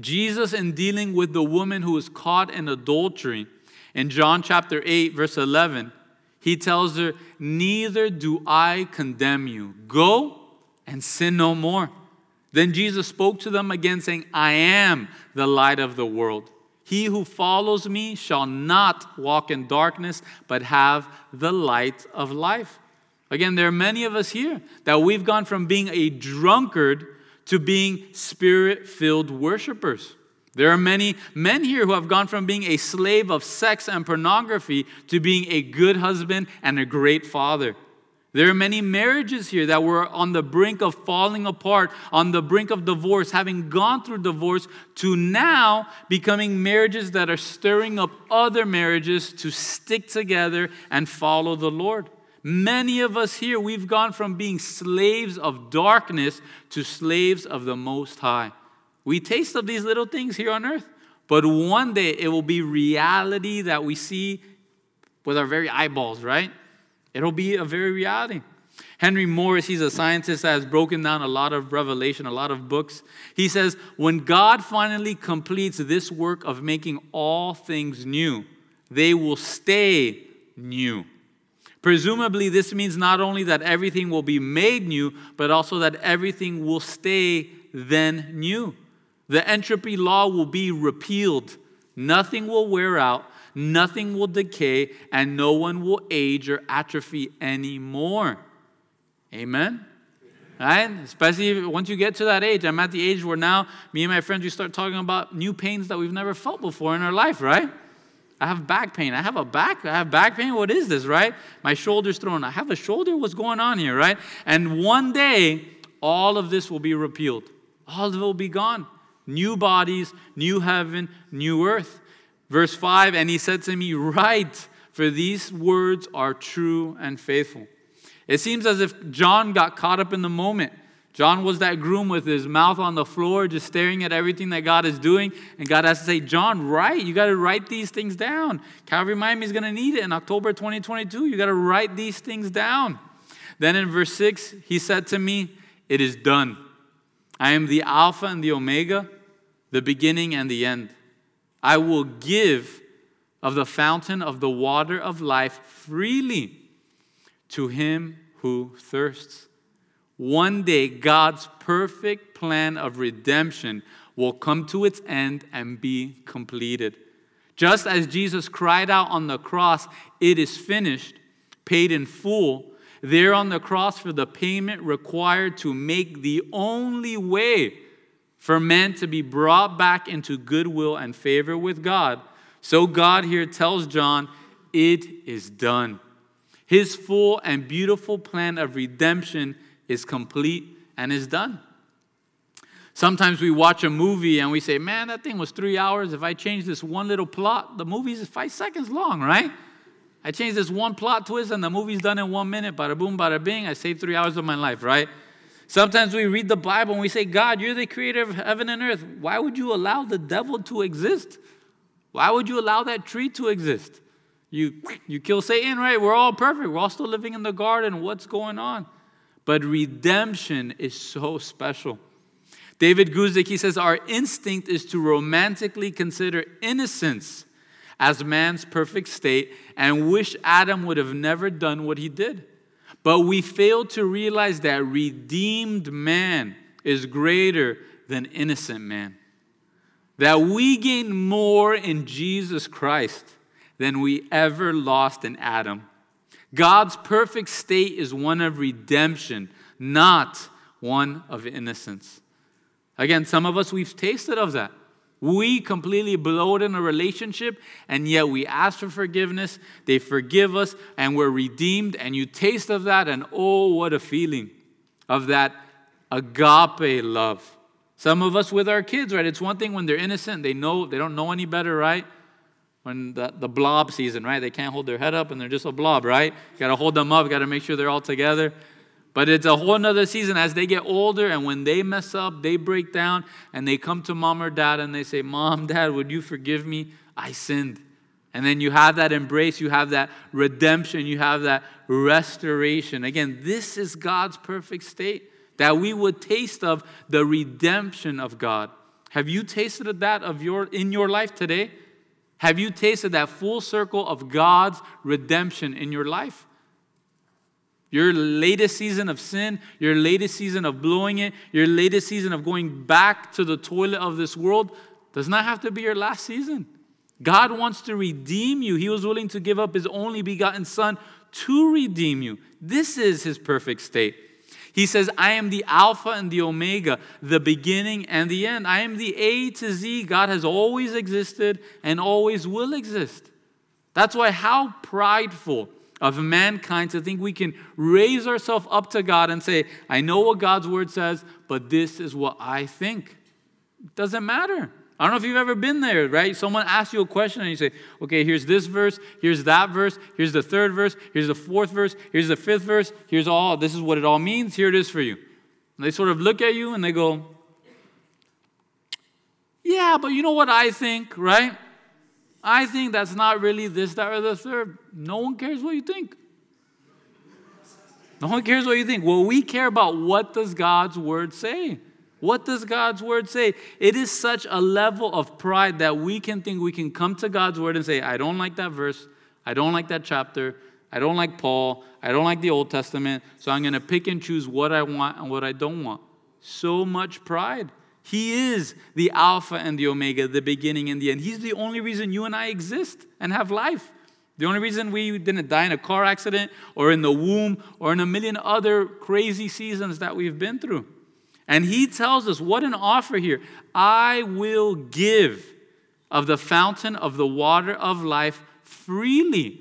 Jesus, in dealing with the woman who was caught in adultery, in John chapter 8, verse 11, he tells her, Neither do I condemn you. Go and sin no more. Then Jesus spoke to them again, saying, I am the light of the world. He who follows me shall not walk in darkness, but have the light of life. Again, there are many of us here that we've gone from being a drunkard to being spirit filled worshipers. There are many men here who have gone from being a slave of sex and pornography to being a good husband and a great father. There are many marriages here that were on the brink of falling apart, on the brink of divorce, having gone through divorce, to now becoming marriages that are stirring up other marriages to stick together and follow the Lord. Many of us here, we've gone from being slaves of darkness to slaves of the Most High. We taste of these little things here on earth, but one day it will be reality that we see with our very eyeballs, right? It'll be a very reality. Henry Morris, he's a scientist that has broken down a lot of revelation, a lot of books. He says, When God finally completes this work of making all things new, they will stay new. Presumably, this means not only that everything will be made new, but also that everything will stay then new. The entropy law will be repealed. Nothing will wear out, nothing will decay, and no one will age or atrophy anymore. Amen? Right? Especially once you get to that age. I'm at the age where now me and my friends we start talking about new pains that we've never felt before in our life, right? I have back pain. I have a back. I have back pain. What is this, right? My shoulder's thrown. I have a shoulder. What's going on here, right? And one day, all of this will be repealed. All of it will be gone. New bodies, new heaven, new earth. Verse 5 And he said to me, Write, for these words are true and faithful. It seems as if John got caught up in the moment. John was that groom with his mouth on the floor, just staring at everything that God is doing. And God has to say, John, write. You got to write these things down. Calvary Miami is going to need it in October 2022. You got to write these things down. Then in verse 6, he said to me, It is done. I am the Alpha and the Omega, the beginning and the end. I will give of the fountain of the water of life freely to him who thirsts. One day, God's perfect plan of redemption will come to its end and be completed. Just as Jesus cried out on the cross, It is finished, paid in full, there on the cross for the payment required to make the only way for man to be brought back into goodwill and favor with God. So God here tells John, It is done. His full and beautiful plan of redemption is complete and is done. Sometimes we watch a movie and we say, Man, that thing was three hours. If I change this one little plot, the movie is five seconds long, right? I change this one plot twist and the movie's done in one minute. Bada boom, bada bing. I saved three hours of my life, right? Sometimes we read the Bible and we say, God, you're the creator of heaven and earth. Why would you allow the devil to exist? Why would you allow that tree to exist? You, you kill Satan, right? We're all perfect. We're all still living in the garden. What's going on? But redemption is so special. David Guzik, he says, Our instinct is to romantically consider innocence as man's perfect state and wish Adam would have never done what he did. But we fail to realize that redeemed man is greater than innocent man. That we gain more in Jesus Christ than we ever lost in Adam. God's perfect state is one of redemption, not one of innocence. Again, some of us, we've tasted of that. We completely blow it in a relationship, and yet we ask for forgiveness. They forgive us, and we're redeemed. And you taste of that, and oh, what a feeling of that agape love. Some of us with our kids, right? It's one thing when they're innocent, they know they don't know any better, right? When the, the blob season, right? They can't hold their head up and they're just a blob, right? You gotta hold them up, gotta make sure they're all together. But it's a whole nother season as they get older and when they mess up, they break down and they come to mom or dad and they say, Mom, Dad, would you forgive me? I sinned. And then you have that embrace, you have that redemption, you have that restoration. Again, this is God's perfect state that we would taste of the redemption of God. Have you tasted that of your in your life today? Have you tasted that full circle of God's redemption in your life? Your latest season of sin, your latest season of blowing it, your latest season of going back to the toilet of this world does not have to be your last season. God wants to redeem you. He was willing to give up his only begotten Son to redeem you. This is his perfect state. He says, I am the Alpha and the Omega, the beginning and the end. I am the A to Z. God has always existed and always will exist. That's why, how prideful of mankind to think we can raise ourselves up to God and say, I know what God's word says, but this is what I think. It doesn't matter. I don't know if you've ever been there, right? Someone asks you a question and you say, okay, here's this verse, here's that verse, here's the third verse, here's the fourth verse, here's the fifth verse, here's all, this is what it all means, here it is for you. And they sort of look at you and they go, yeah, but you know what I think, right? I think that's not really this, that, or the third. No one cares what you think. No one cares what you think. Well, we care about what does God's word say. What does God's word say? It is such a level of pride that we can think we can come to God's word and say, I don't like that verse. I don't like that chapter. I don't like Paul. I don't like the Old Testament. So I'm going to pick and choose what I want and what I don't want. So much pride. He is the Alpha and the Omega, the beginning and the end. He's the only reason you and I exist and have life. The only reason we didn't die in a car accident or in the womb or in a million other crazy seasons that we've been through. And he tells us, what an offer here. I will give of the fountain of the water of life freely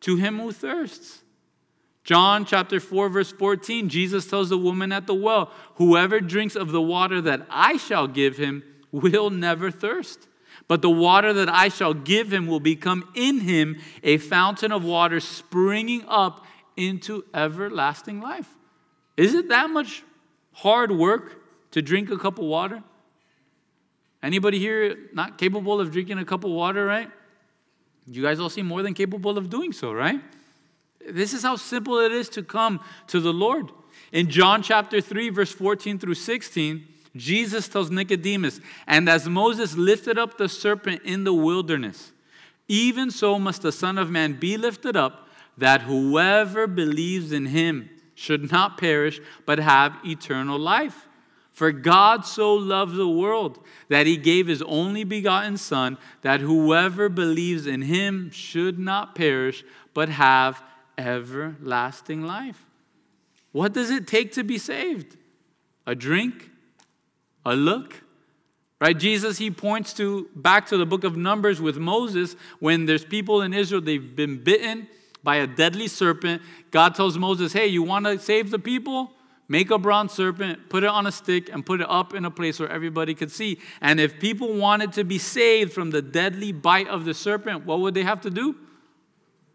to him who thirsts. John chapter 4, verse 14, Jesus tells the woman at the well, Whoever drinks of the water that I shall give him will never thirst. But the water that I shall give him will become in him a fountain of water springing up into everlasting life. Is it that much hard work to drink a cup of water? Anybody here not capable of drinking a cup of water, right? You guys all seem more than capable of doing so, right? This is how simple it is to come to the Lord. In John chapter 3, verse 14 through 16, Jesus tells Nicodemus, And as Moses lifted up the serpent in the wilderness, even so must the Son of Man be lifted up, that whoever believes in him should not perish, but have eternal life. For God so loved the world that he gave his only begotten Son, that whoever believes in him should not perish, but have everlasting life. What does it take to be saved? A drink? A look? Right? Jesus, he points to back to the book of Numbers with Moses when there's people in Israel, they've been bitten by a deadly serpent. God tells Moses, hey, you want to save the people? Make a bronze serpent, put it on a stick, and put it up in a place where everybody could see. And if people wanted to be saved from the deadly bite of the serpent, what would they have to do?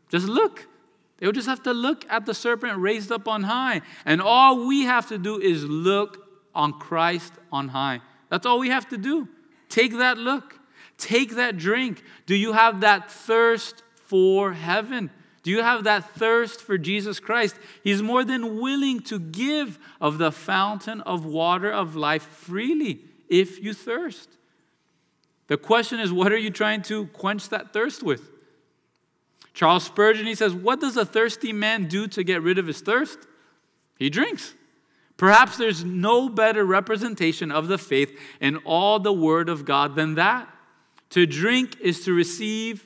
Just look. They would just have to look at the serpent raised up on high. And all we have to do is look on Christ on high. That's all we have to do. Take that look. Take that drink. Do you have that thirst for heaven? Do you have that thirst for Jesus Christ? He's more than willing to give of the fountain of water of life freely if you thirst. The question is, what are you trying to quench that thirst with? Charles Spurgeon, he says, What does a thirsty man do to get rid of his thirst? He drinks. Perhaps there's no better representation of the faith in all the Word of God than that. To drink is to receive,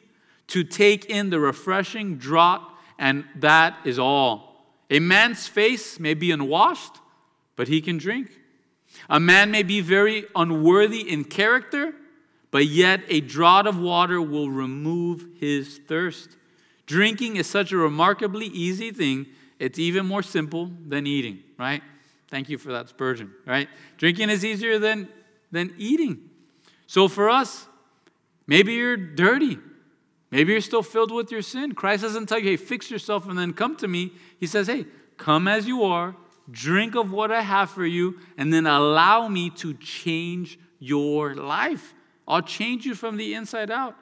to take in the refreshing draught, and that is all. A man's face may be unwashed, but he can drink. A man may be very unworthy in character, but yet a draught of water will remove his thirst. Drinking is such a remarkably easy thing, it's even more simple than eating, right? Thank you for that, Spurgeon, right? Drinking is easier than, than eating. So for us, maybe you're dirty. Maybe you're still filled with your sin. Christ doesn't tell you, hey, fix yourself and then come to me. He says, hey, come as you are, drink of what I have for you, and then allow me to change your life. I'll change you from the inside out.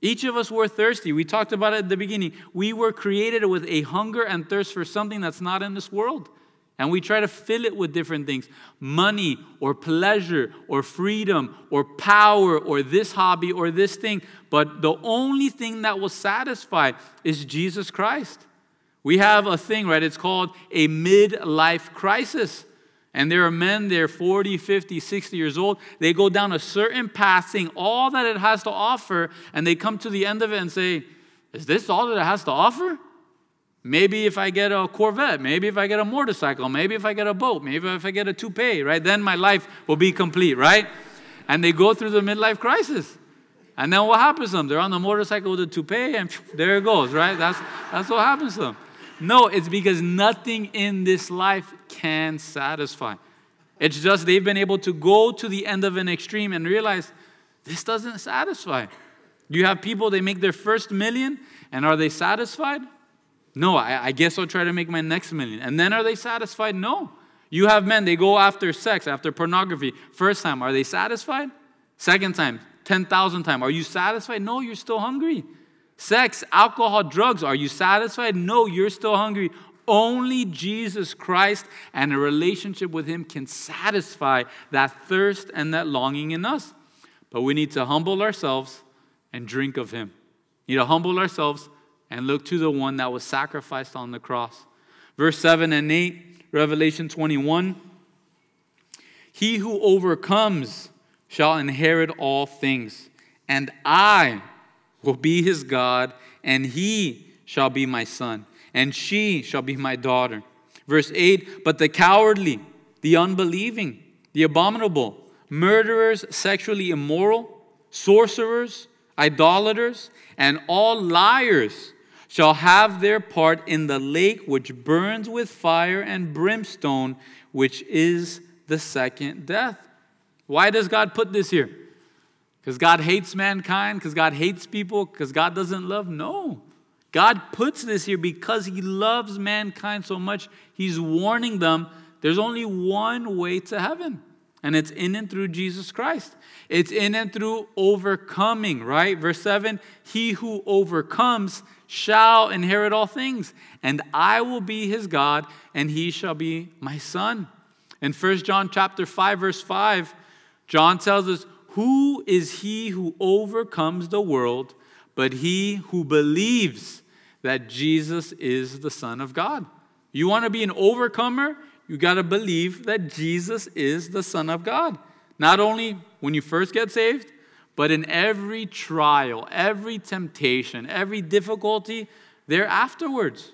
Each of us were thirsty. We talked about it at the beginning. We were created with a hunger and thirst for something that's not in this world. And we try to fill it with different things money or pleasure or freedom or power or this hobby or this thing. But the only thing that will satisfy is Jesus Christ. We have a thing, right? It's called a midlife crisis. And there are men, they're 40, 50, 60 years old. They go down a certain path, seeing all that it has to offer, and they come to the end of it and say, Is this all that it has to offer? Maybe if I get a Corvette, maybe if I get a motorcycle, maybe if I get a boat, maybe if I get a toupee, right? Then my life will be complete, right? And they go through the midlife crisis. And then what happens to them? They're on the motorcycle with a toupee, and there it goes, right? That's, that's what happens to them. No, it's because nothing in this life can satisfy. It's just they've been able to go to the end of an extreme and realize this doesn't satisfy. You have people, they make their first million, and are they satisfied? No, I, I guess I'll try to make my next million. And then are they satisfied? No. You have men, they go after sex, after pornography. First time, are they satisfied? Second time, 10,000 times. Are you satisfied? No, you're still hungry. Sex, alcohol, drugs, are you satisfied? No, you're still hungry. Only Jesus Christ and a relationship with Him can satisfy that thirst and that longing in us. But we need to humble ourselves and drink of Him. We need to humble ourselves and look to the one that was sacrificed on the cross. Verse 7 and 8, Revelation 21 He who overcomes shall inherit all things, and I will be his God, and he shall be my son, and she shall be my daughter. Verse 8 But the cowardly, the unbelieving, the abominable, murderers, sexually immoral, sorcerers, idolaters, and all liars shall have their part in the lake which burns with fire and brimstone, which is the second death. Why does God put this here? Because God hates mankind, because God hates people, because God doesn't love? No. God puts this here because He loves mankind so much, He's warning them there's only one way to heaven, and it's in and through Jesus Christ. It's in and through overcoming, right? Verse 7 He who overcomes shall inherit all things, and I will be his God, and he shall be my son. In 1 John chapter 5, verse 5, John tells us, who is he who overcomes the world but he who believes that Jesus is the Son of God? You want to be an overcomer? You got to believe that Jesus is the Son of God. Not only when you first get saved, but in every trial, every temptation, every difficulty, there afterwards.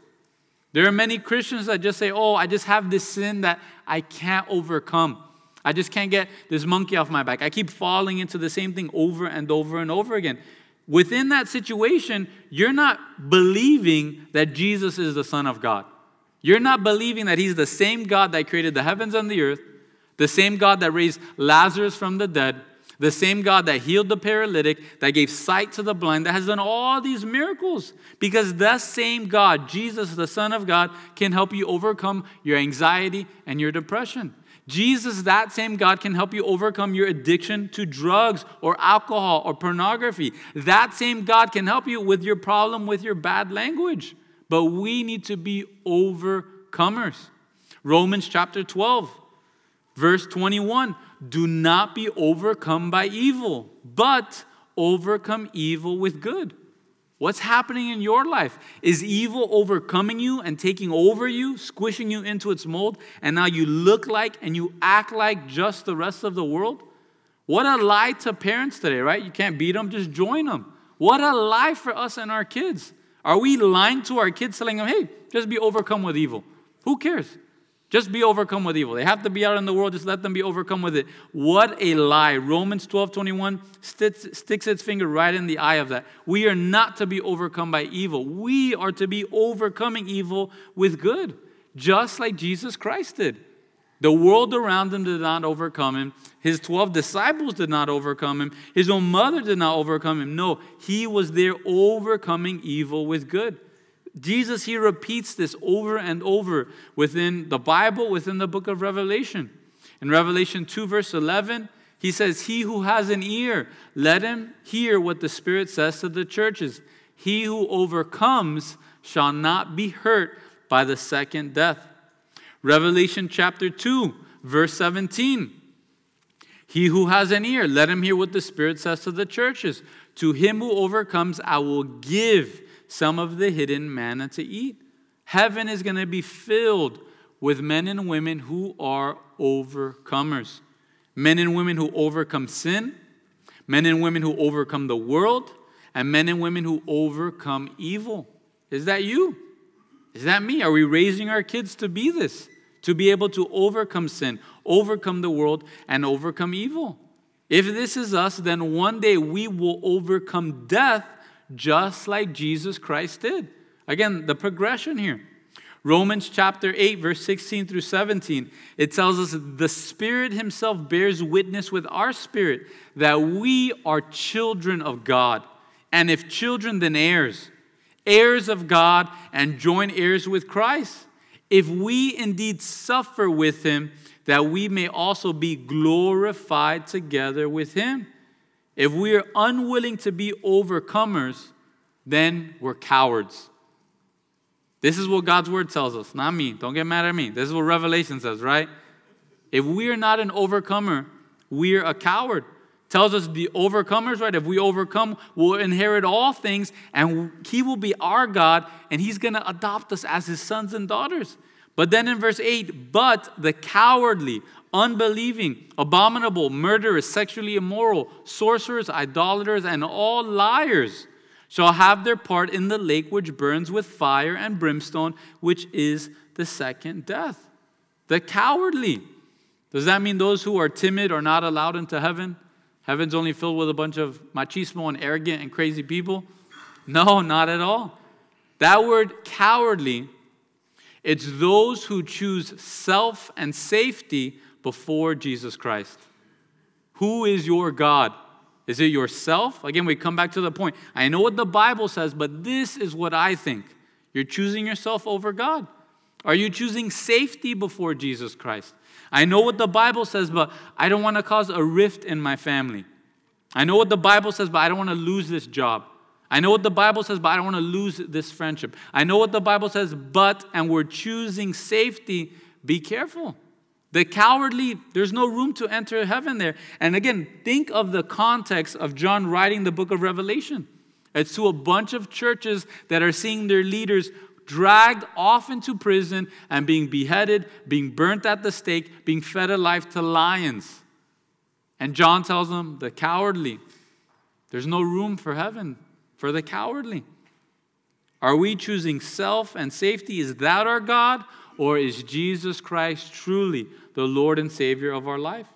There are many Christians that just say, Oh, I just have this sin that I can't overcome. I just can't get this monkey off my back. I keep falling into the same thing over and over and over again. Within that situation, you're not believing that Jesus is the Son of God. You're not believing that He's the same God that created the heavens and the earth, the same God that raised Lazarus from the dead, the same God that healed the paralytic, that gave sight to the blind, that has done all these miracles. Because that same God, Jesus, the Son of God, can help you overcome your anxiety and your depression. Jesus, that same God, can help you overcome your addiction to drugs or alcohol or pornography. That same God can help you with your problem with your bad language. But we need to be overcomers. Romans chapter 12, verse 21 Do not be overcome by evil, but overcome evil with good. What's happening in your life? Is evil overcoming you and taking over you, squishing you into its mold, and now you look like and you act like just the rest of the world? What a lie to parents today, right? You can't beat them, just join them. What a lie for us and our kids. Are we lying to our kids, telling them, hey, just be overcome with evil? Who cares? Just be overcome with evil. They have to be out in the world, just let them be overcome with it. What a lie. Romans 12 21 sticks, sticks its finger right in the eye of that. We are not to be overcome by evil. We are to be overcoming evil with good, just like Jesus Christ did. The world around him did not overcome him. His 12 disciples did not overcome him. His own mother did not overcome him. No, he was there overcoming evil with good. Jesus, he repeats this over and over within the Bible, within the book of Revelation. In Revelation 2, verse 11, he says, He who has an ear, let him hear what the Spirit says to the churches. He who overcomes shall not be hurt by the second death. Revelation chapter 2, verse 17. He who has an ear, let him hear what the Spirit says to the churches. To him who overcomes, I will give some of the hidden manna to eat. Heaven is going to be filled with men and women who are overcomers. Men and women who overcome sin, men and women who overcome the world, and men and women who overcome evil. Is that you? Is that me? Are we raising our kids to be this? To be able to overcome sin, overcome the world, and overcome evil? If this is us, then one day we will overcome death just like Jesus Christ did. Again, the progression here. Romans chapter 8, verse 16 through 17, it tells us the Spirit Himself bears witness with our spirit that we are children of God. And if children, then heirs, heirs of God and joint heirs with Christ. If we indeed suffer with Him, that we may also be glorified together with Him. If we are unwilling to be overcomers, then we're cowards. This is what God's word tells us, not me. Don't get mad at me. This is what Revelation says, right? If we are not an overcomer, we are a coward. Tells us the overcomers, right? If we overcome, we'll inherit all things, and He will be our God, and He's going to adopt us as His sons and daughters. But then in verse 8, but the cowardly, unbelieving, abominable, murderers, sexually immoral, sorcerers, idolaters, and all liars shall have their part in the lake which burns with fire and brimstone, which is the second death. The cowardly. Does that mean those who are timid are not allowed into heaven? Heaven's only filled with a bunch of machismo and arrogant and crazy people? No, not at all. That word cowardly, it's those who choose self and safety before Jesus Christ. Who is your God? Is it yourself? Again, we come back to the point. I know what the Bible says, but this is what I think. You're choosing yourself over God. Are you choosing safety before Jesus Christ? I know what the Bible says, but I don't want to cause a rift in my family. I know what the Bible says, but I don't want to lose this job. I know what the Bible says, but I don't want to lose this friendship. I know what the Bible says, but, and we're choosing safety, be careful. The cowardly, there's no room to enter heaven there. And again, think of the context of John writing the book of Revelation. It's to a bunch of churches that are seeing their leaders dragged off into prison and being beheaded, being burnt at the stake, being fed alive to lions. And John tells them, the cowardly, there's no room for heaven for the cowardly. Are we choosing self and safety? Is that our God? Or is Jesus Christ truly the Lord and Savior of our life?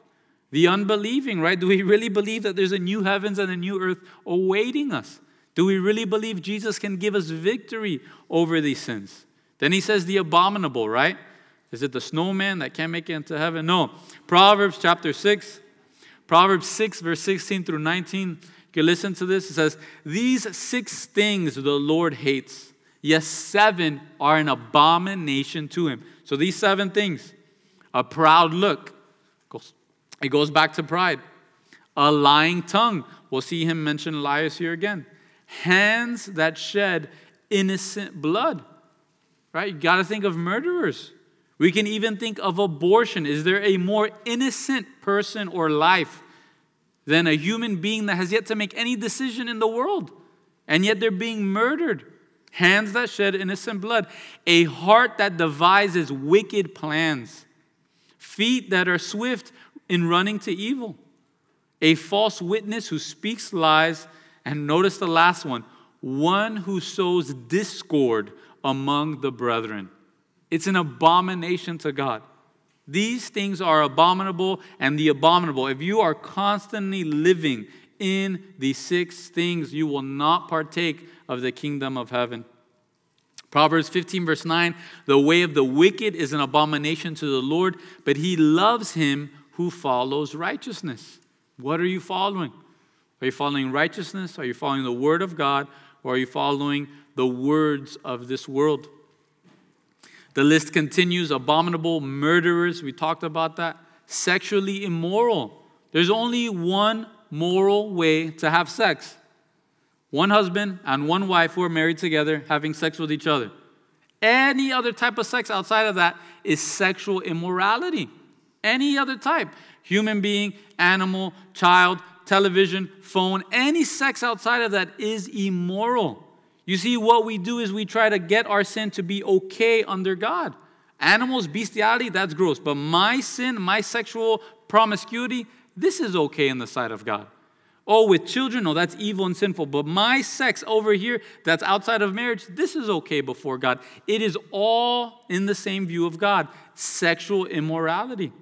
The unbelieving, right? Do we really believe that there's a new heavens and a new earth awaiting us? Do we really believe Jesus can give us victory over these sins? Then he says the abominable, right? Is it the snowman that can't make it into heaven? No. Proverbs chapter 6, Proverbs 6, verse 16 through 19. You can listen to this. It says, These six things the Lord hates, yes, seven are an abomination to him. So these seven things a proud look. It goes back to pride. A lying tongue. We'll see him mention liars here again. Hands that shed innocent blood. Right? You got to think of murderers. We can even think of abortion. Is there a more innocent person or life than a human being that has yet to make any decision in the world? And yet they're being murdered. Hands that shed innocent blood. A heart that devises wicked plans feet that are swift in running to evil, a false witness who speaks lies, and notice the last one one who sows discord among the brethren. It's an abomination to God. These things are abominable and the abominable. If you are constantly living in these six things, you will not partake of the kingdom of heaven. Proverbs 15, verse 9 The way of the wicked is an abomination to the Lord, but he loves him who follows righteousness. What are you following? Are you following righteousness? Are you following the word of God? Or are you following the words of this world. The list continues abominable murderers, we talked about that, sexually immoral. There's only one moral way to have sex one husband and one wife who are married together having sex with each other. Any other type of sex outside of that is sexual immorality. Any other type human being, animal, child, television, phone, any sex outside of that is immoral. You see, what we do is we try to get our sin to be okay under God. Animals, bestiality, that's gross. But my sin, my sexual promiscuity, this is okay in the sight of God. Oh, with children, no, that's evil and sinful. But my sex over here, that's outside of marriage, this is okay before God. It is all in the same view of God sexual immorality.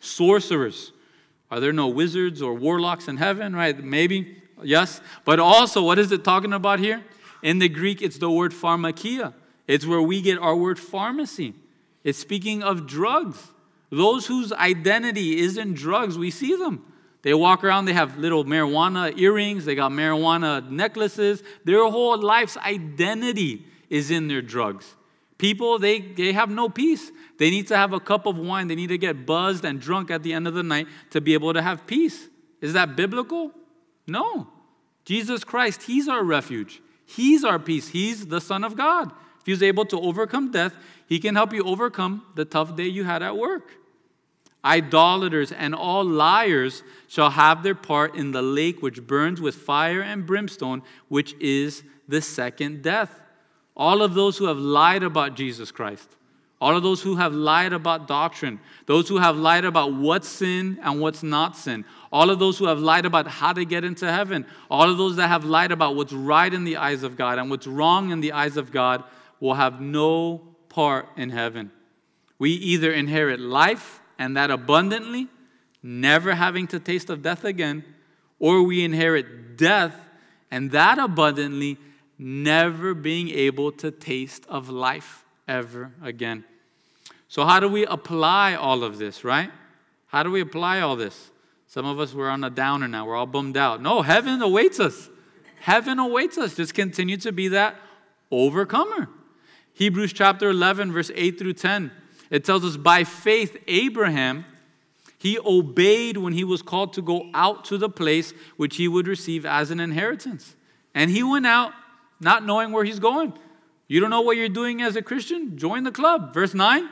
Sorcerers. Are there no wizards or warlocks in heaven, right? Maybe, yes. But also, what is it talking about here? In the Greek, it's the word pharmakia. It's where we get our word pharmacy. It's speaking of drugs. Those whose identity is in drugs, we see them. They walk around, they have little marijuana earrings, they got marijuana necklaces. Their whole life's identity is in their drugs. People, they, they have no peace. They need to have a cup of wine. They need to get buzzed and drunk at the end of the night to be able to have peace. Is that biblical? No. Jesus Christ, He's our refuge. He's our peace. He's the Son of God. He's able to overcome death, He can help you overcome the tough day you had at work. Idolaters and all liars shall have their part in the lake which burns with fire and brimstone, which is the second death. All of those who have lied about Jesus Christ, all of those who have lied about doctrine, those who have lied about what's sin and what's not sin, all of those who have lied about how to get into heaven, all of those that have lied about what's right in the eyes of God and what's wrong in the eyes of God will have no part in heaven. We either inherit life and that abundantly, never having to taste of death again, or we inherit death and that abundantly, never being able to taste of life ever again. So, how do we apply all of this, right? How do we apply all this? Some of us, we're on a downer now. We're all bummed out. No, heaven awaits us. Heaven awaits us. Just continue to be that overcomer. Hebrews chapter 11, verse 8 through 10. It tells us, by faith, Abraham, he obeyed when he was called to go out to the place which he would receive as an inheritance. And he went out not knowing where he's going. You don't know what you're doing as a Christian? Join the club. Verse 9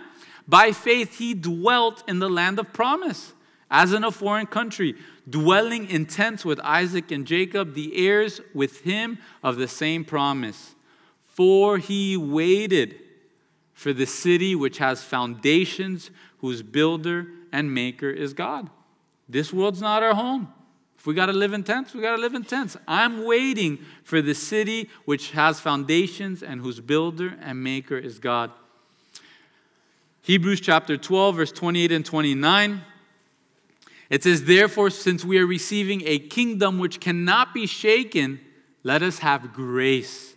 By faith, he dwelt in the land of promise, as in a foreign country, dwelling in tents with Isaac and Jacob, the heirs with him of the same promise. For he waited for the city which has foundations, whose builder and maker is God. This world's not our home. If we got to live in tents, we got to live in tents. I'm waiting for the city which has foundations and whose builder and maker is God. Hebrews chapter 12, verse 28 and 29. It says, Therefore, since we are receiving a kingdom which cannot be shaken, let us have grace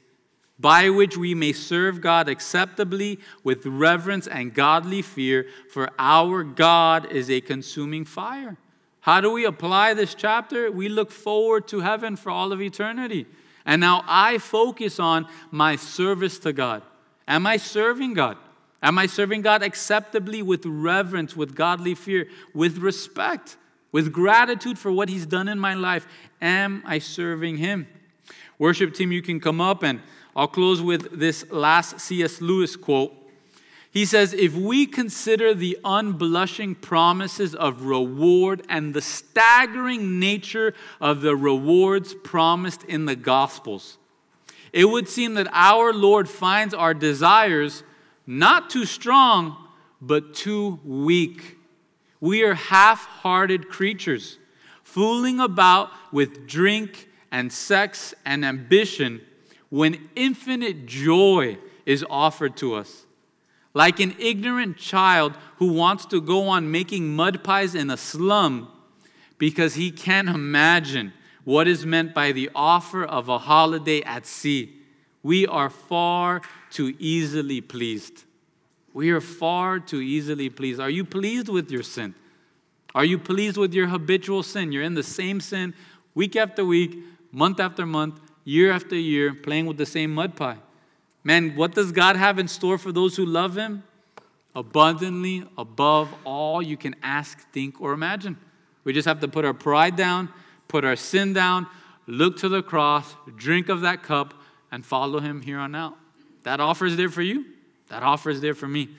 by which we may serve God acceptably with reverence and godly fear, for our God is a consuming fire. How do we apply this chapter? We look forward to heaven for all of eternity. And now I focus on my service to God. Am I serving God? Am I serving God acceptably with reverence, with godly fear, with respect, with gratitude for what He's done in my life? Am I serving Him? Worship team, you can come up and I'll close with this last C.S. Lewis quote. He says, If we consider the unblushing promises of reward and the staggering nature of the rewards promised in the Gospels, it would seem that our Lord finds our desires not too strong, but too weak. We are half hearted creatures, fooling about with drink and sex and ambition when infinite joy is offered to us. Like an ignorant child who wants to go on making mud pies in a slum because he can't imagine what is meant by the offer of a holiday at sea. We are far too easily pleased. We are far too easily pleased. Are you pleased with your sin? Are you pleased with your habitual sin? You're in the same sin week after week, month after month, year after year, playing with the same mud pie. Man, what does God have in store for those who love Him? Abundantly above all you can ask, think, or imagine. We just have to put our pride down, put our sin down, look to the cross, drink of that cup, and follow Him here on out. That offer is there for you. That offer is there for me.